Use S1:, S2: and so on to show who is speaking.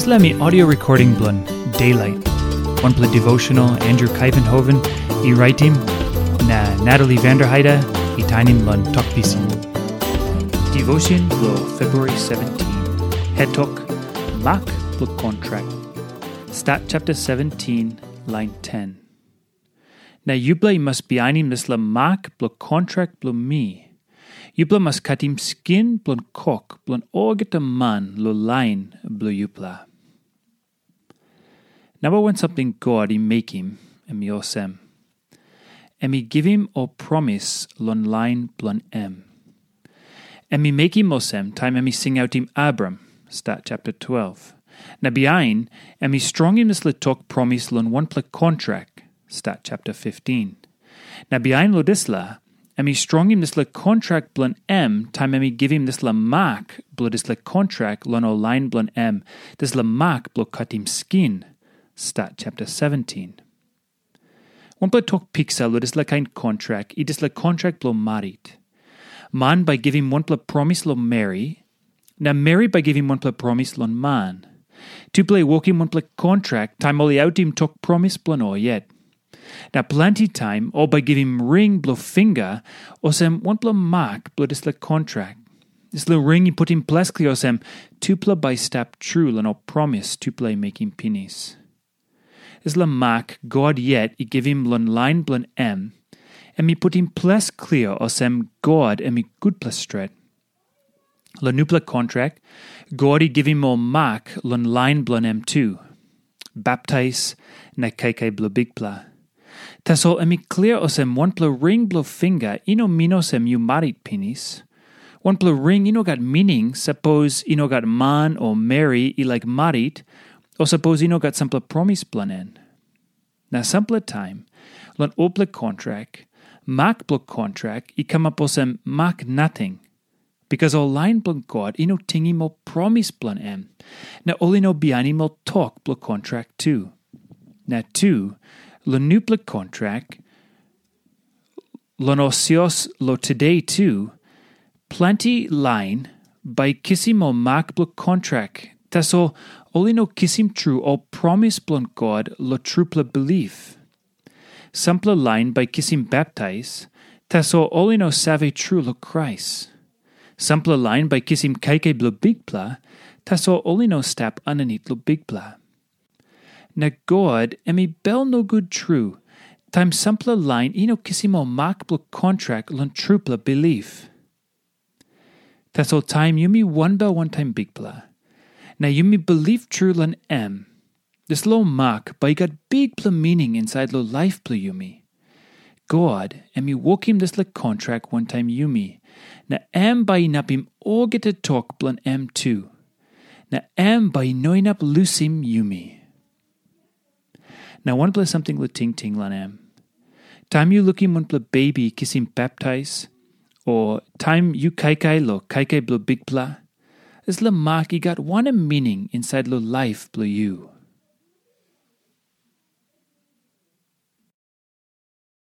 S1: Islami audio recording blun Daylight. One play devotional Andrew Kuyvenhoven, e writing na Natalie Vanderheide, e tainim blun talkpisin. Devotion blo February 17. Head talk Mark blo contract. Stat chapter 17, line 10. Na yublai must be einim misla mark blo contract blo me. Yupla mas katim skin blon kok blon orgeta man lo line blo yupla. Now when something God he make him em yosem. Em he give him or promise lon line blon em. Em he make him osem time em he sing out him Abram, Stat chapter 12. Na behind em he strong him this talk promise lon one pla contract, Stat chapter 15. Na behind lo disla, Emi strong him this le contract blun M, time emi give him this le mark, blo this le contract lon o line blun M, this le mark blo cut him skin. Stat chapter 17. One blo talk pixel lo le kind contract, i le contract blo marit. Man by giving one blo promise lo Mary, na Mary by giving one blo promise lon man. Two play walk him one blo contract, time only out him talk promise blon o yet. Now plenty time, or by giving ring blow finger, or sem one blow mark blow this le contract. This little ring you put in pleskli two blow by step true or promise two play making pennies. This le mark God yet he give him lon line blon m, and me put him ples clear sem God and me good plus stret. Le nupla contract, God he give him more mark lon line blon m too. Baptize na big pla. Taso emi clear osem one plo ring blo finger ino minosem you marit pinis. One plo ring ino got meaning, suppose ino got man or Mary i like marit, or suppose ino got sample promise planen. Na sample time, lon ople contract, mak blo contract i come up osem mak nothing. Because all line blo God ino tingi mo promise plan em. Na olino biani mo talk blo contract too. Na two, lo nuple contract, lo nocios lo today too, plenty line by kissimo mak blo contract, taso true or promise blon God lo truple belief. Sample line by kissim baptize, taso olino save true lo Christ. Sample line by kissim kaike blo bigpla, taso olino stap underneath lo bigpla. Na God emi bel no good true, time sample line ino kissimo mak blo contract lon truple belief. Taso time yumi one bell one time bigpla. Na yumi believe true lon em. This low mark by got big pla meaning inside lo life pla yumi. God emi walk him this le contract one time yumi. Na em by napim all get to talk blan em too. Na em by noin up lusim yumi. Now one play something with ting ting lanam. Time you looking one play baby kissing baptize, or time you kai kai lo kai kai blo big pla. Is la mark got one a meaning inside lo life blo you.